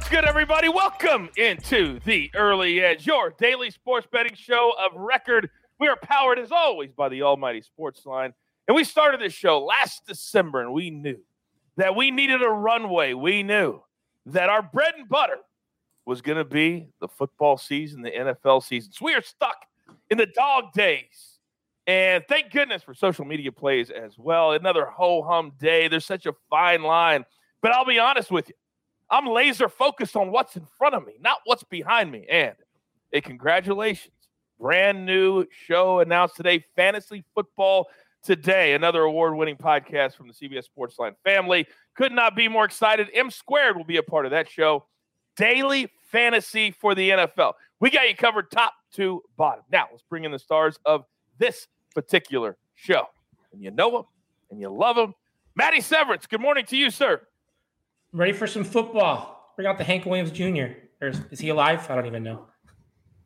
What's good, everybody? Welcome into the Early Edge, your daily sports betting show of record. We are powered, as always, by the Almighty Sports Line. And we started this show last December, and we knew that we needed a runway. We knew that our bread and butter was going to be the football season, the NFL season. So we are stuck in the dog days. And thank goodness for social media plays as well. Another ho hum day. There's such a fine line. But I'll be honest with you, I'm laser focused on what's in front of me, not what's behind me. And a congratulations. Brand new show announced today Fantasy Football Today, another award winning podcast from the CBS Sportsline family. Could not be more excited. M Squared will be a part of that show. Daily fantasy for the NFL. We got you covered top to bottom. Now, let's bring in the stars of this particular show. And you know them and you love them. Matty Severance, good morning to you, sir. Ready for some football. Bring out the Hank Williams Jr. Or is, is he alive? I don't even know.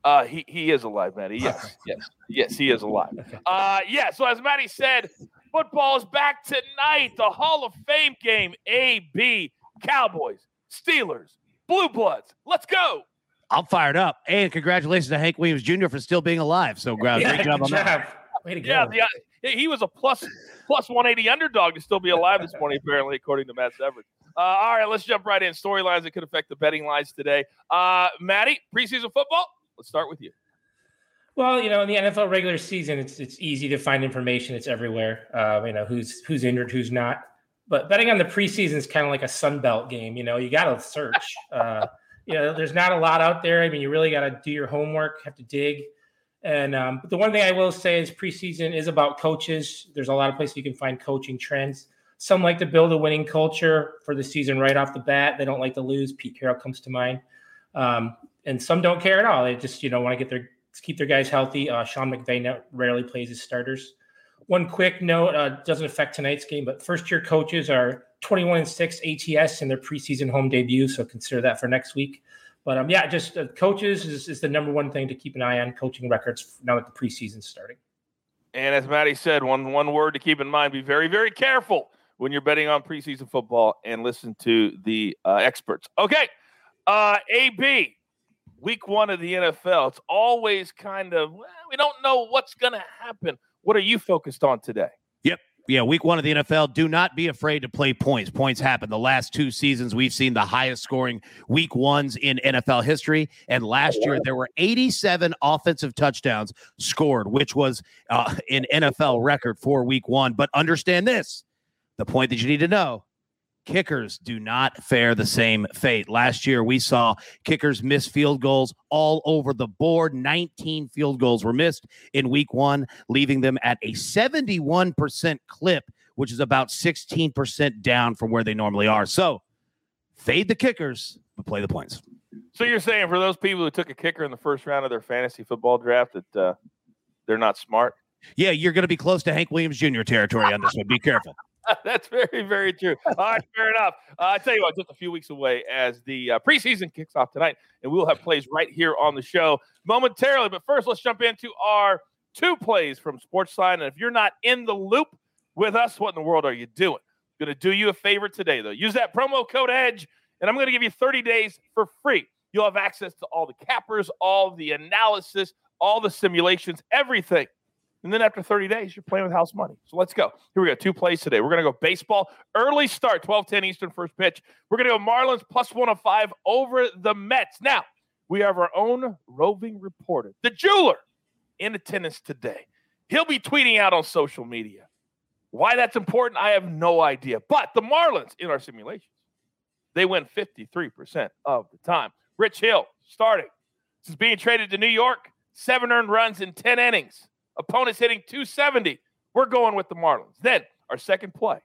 Uh, he, he is alive, Matty. Yes, yes, yes, he is alive. Uh, yeah. So as Matty said, football is back tonight. The Hall of Fame game. A B Cowboys, Steelers, Blue Bloods. Let's go. I'm fired up. And congratulations to Hank Williams Jr. for still being alive. So, uh, Yeah, great job good on that. Way to go. Yeah, the, he was a plus plus 180 underdog to still be alive this morning, apparently, according to Matt Severance. Uh, all right, let's jump right in. Storylines that could affect the betting lines today. Uh, Matty, preseason football. Let's start with you. Well, you know, in the NFL regular season, it's it's easy to find information. It's everywhere. Uh, you know, who's who's injured, who's not. But betting on the preseason is kind of like a Sun Belt game. You know, you got to search. Uh, you know, there's not a lot out there. I mean, you really got to do your homework, have to dig. And um, but the one thing I will say is preseason is about coaches. There's a lot of places you can find coaching trends. Some like to build a winning culture for the season right off the bat. They don't like to lose. Pete Carroll comes to mind. Um, and some don't care at all. They just you know want to get their keep their guys healthy. Uh, Sean McVay no- rarely plays his starters. One quick note uh, doesn't affect tonight's game, but first year coaches are 21 and six ATS in their preseason home debut, so consider that for next week. But um, yeah, just uh, coaches is, is the number one thing to keep an eye on coaching records now that the preseason's starting. And as Matty said, one one word to keep in mind: be very, very careful when you're betting on preseason football and listen to the uh, experts. Okay, uh, AB, week one of the NFL. It's always kind of well, we don't know what's going to happen. What are you focused on today? Yeah, week one of the NFL. Do not be afraid to play points. Points happen. The last two seasons, we've seen the highest scoring week ones in NFL history. And last year, there were 87 offensive touchdowns scored, which was uh, an NFL record for week one. But understand this the point that you need to know kickers do not fare the same fate. Last year, we saw kickers miss field goals all over the board. 19 field goals were missed in week one, leaving them at a 71% clip, which is about 16% down from where they normally are. So fade the kickers, but play the points. So you're saying for those people who took a kicker in the first round of their fantasy football draft that uh, they're not smart? Yeah, you're going to be close to Hank Williams Jr. territory on this one. Be careful. That's very, very true. All right, fair enough. Uh, I tell you what, just a few weeks away as the uh, preseason kicks off tonight, and we'll have plays right here on the show momentarily. But first, let's jump into our two plays from Sportsline. And if you're not in the loop with us, what in the world are you doing? I'm Going to do you a favor today, though. Use that promo code EDGE, and I'm going to give you 30 days for free. You'll have access to all the cappers, all the analysis, all the simulations, everything. And then after 30 days, you're playing with house money. So let's go. Here we go. Two plays today. We're going to go baseball. Early start, 12 10 Eastern, first pitch. We're going to go Marlins plus 105 over the Mets. Now, we have our own roving reporter, the jeweler, in attendance today. He'll be tweeting out on social media. Why that's important, I have no idea. But the Marlins in our simulations, they win 53% of the time. Rich Hill starting. Since being traded to New York, seven earned runs in 10 innings. Opponents hitting 270. We're going with the Marlins. Then our second play.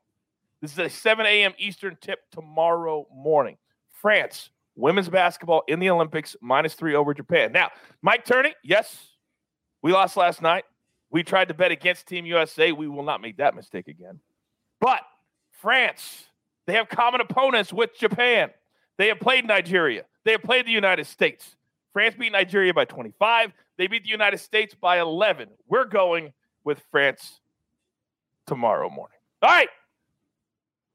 This is a 7 a.m. Eastern tip tomorrow morning. France, women's basketball in the Olympics, minus three over Japan. Now, Mike Turney, yes, we lost last night. We tried to bet against Team USA. We will not make that mistake again. But France, they have common opponents with Japan. They have played Nigeria. They have played the United States. France beat Nigeria by 25. They beat the United States by 11. We're going with France tomorrow morning. All right.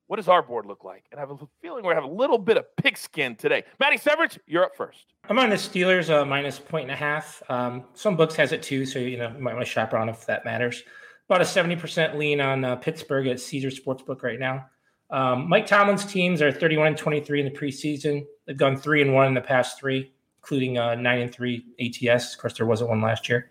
what does our board look like? And I have a feeling we have a little bit of pigskin today. Matty Severance, you're up first. I'm on the Steelers uh, minus point and a half. Um, some books has it too, so you know you might want to shop around if that matters. About a 70% lean on uh, Pittsburgh at Caesar Sportsbook right now. Um, Mike Tomlin's teams are 31 and 23 in the preseason. They've gone three and one in the past three, including uh, nine and three ATS. Of course, there wasn't one last year.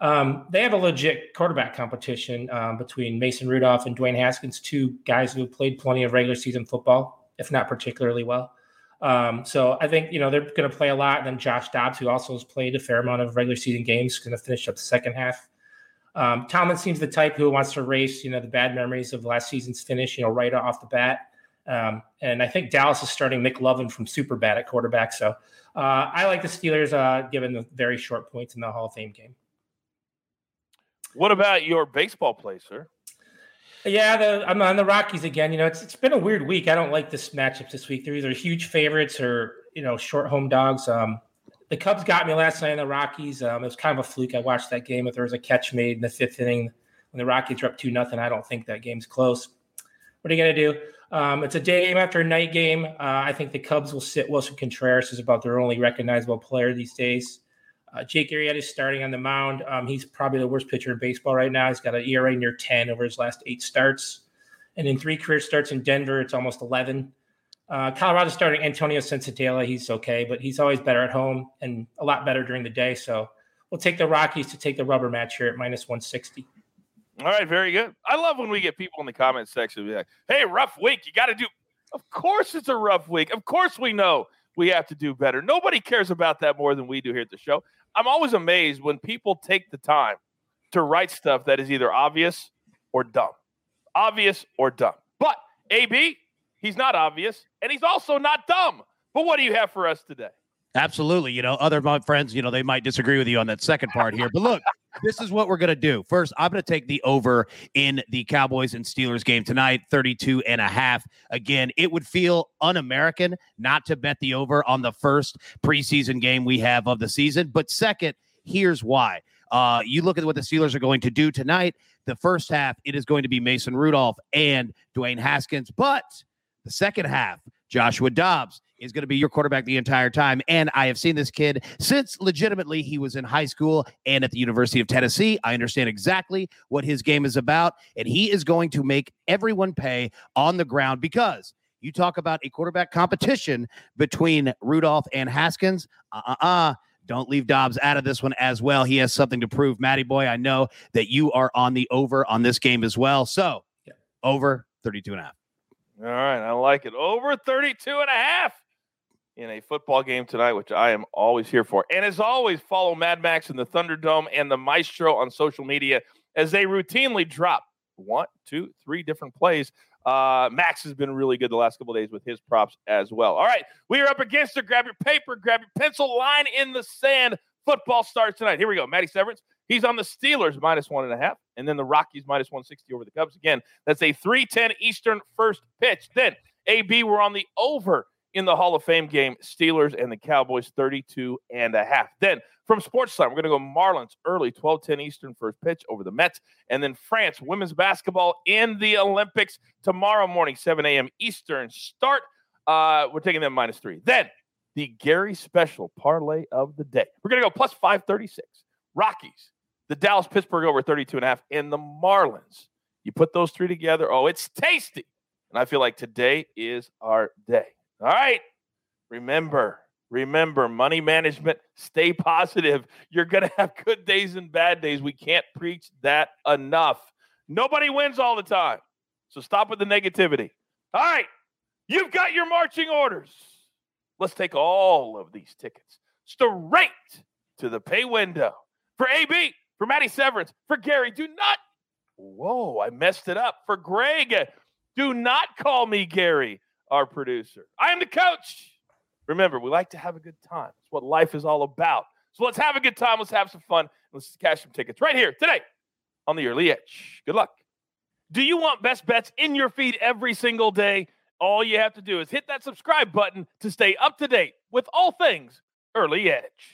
Um, they have a legit quarterback competition um, between Mason Rudolph and Dwayne Haskins, two guys who have played plenty of regular season football, if not particularly well. Um, so I think you know they're going to play a lot. And then Josh Dobbs, who also has played a fair amount of regular season games, going to finish up the second half. Um, Tomlin seems the type who wants to erase you know the bad memories of last season's finish, you know, right off the bat. Um, and I think Dallas is starting Mick McLovin from super bad at quarterback. So uh, I like the Steelers, uh, given the very short points in the Hall of Fame game. What about your baseball play, sir? Yeah, the, I'm on the Rockies again. You know, it's it's been a weird week. I don't like this matchup this week. They're either huge favorites or you know short home dogs. Um, the Cubs got me last night in the Rockies. Um, it was kind of a fluke. I watched that game. If there was a catch made in the fifth inning when the Rockies were up two nothing, I don't think that game's close. What are you gonna do? Um, it's a day game after a night game. Uh, I think the Cubs will sit Willson Contreras is about their only recognizable player these days. Uh, Jake Arrieta is starting on the mound. Um, he's probably the worst pitcher in baseball right now. He's got an ERA near 10 over his last eight starts. And in three career starts in Denver, it's almost 11. Uh, Colorado starting Antonio Senzatela. He's okay, but he's always better at home and a lot better during the day. So we'll take the Rockies to take the rubber match here at minus 160. All right, very good. I love when we get people in the comment section be like, "Hey, rough week. You got to do." Of course, it's a rough week. Of course, we know we have to do better. Nobody cares about that more than we do here at the show. I'm always amazed when people take the time to write stuff that is either obvious or dumb. Obvious or dumb. But AB, he's not obvious and he's also not dumb. But what do you have for us today? Absolutely. You know, other friends, you know, they might disagree with you on that second part here. But look, this is what we're going to do. First, I'm going to take the over in the Cowboys and Steelers game tonight, 32 and a half. Again, it would feel un American not to bet the over on the first preseason game we have of the season. But second, here's why. Uh, you look at what the Steelers are going to do tonight. The first half, it is going to be Mason Rudolph and Dwayne Haskins. But the second half, Joshua Dobbs is going to be your quarterback the entire time. And I have seen this kid since legitimately he was in high school and at the University of Tennessee. I understand exactly what his game is about. And he is going to make everyone pay on the ground because you talk about a quarterback competition between Rudolph and Haskins. Uh uh uh. Don't leave Dobbs out of this one as well. He has something to prove. Matty boy, I know that you are on the over on this game as well. So yeah. over 32 and a half. All right. I like it. Over 32 and a half in a football game tonight, which I am always here for. And as always, follow Mad Max and the Thunderdome and the Maestro on social media as they routinely drop one, two, three different plays. Uh, Max has been really good the last couple days with his props as well. All right, we are up against it. Grab your paper, grab your pencil. Line in the sand. Football starts tonight. Here we go. Matty Severance. He's on the Steelers minus one and a half, and then the Rockies minus 160 over the Cubs. Again, that's a 310 Eastern first pitch. Then AB, we're on the over in the Hall of Fame game, Steelers and the Cowboys 32 and a half. Then from Sportsline, we're going to go Marlins early, 12-10 Eastern first pitch over the Mets. And then France, women's basketball in the Olympics tomorrow morning, 7 a.m. Eastern start. Uh, we're taking them minus three. Then the Gary Special parlay of the day. We're going to go plus 536. Rockies, the Dallas Pittsburgh over 32 and a half, and the Marlins. You put those three together. Oh, it's tasty. And I feel like today is our day. All right. Remember, remember money management, stay positive. You're going to have good days and bad days. We can't preach that enough. Nobody wins all the time. So stop with the negativity. All right. You've got your marching orders. Let's take all of these tickets straight to the pay window. For AB, for Matty Severance, for Gary, do not. Whoa, I messed it up. For Greg, do not call me Gary our producer. I am the coach. Remember, we like to have a good time. It's what life is all about. So let's have a good time. Let's have some fun. Let's cash some tickets right here today on the early edge. Good luck. Do you want best bets in your feed every single day? All you have to do is hit that subscribe button to stay up to date with all things early edge.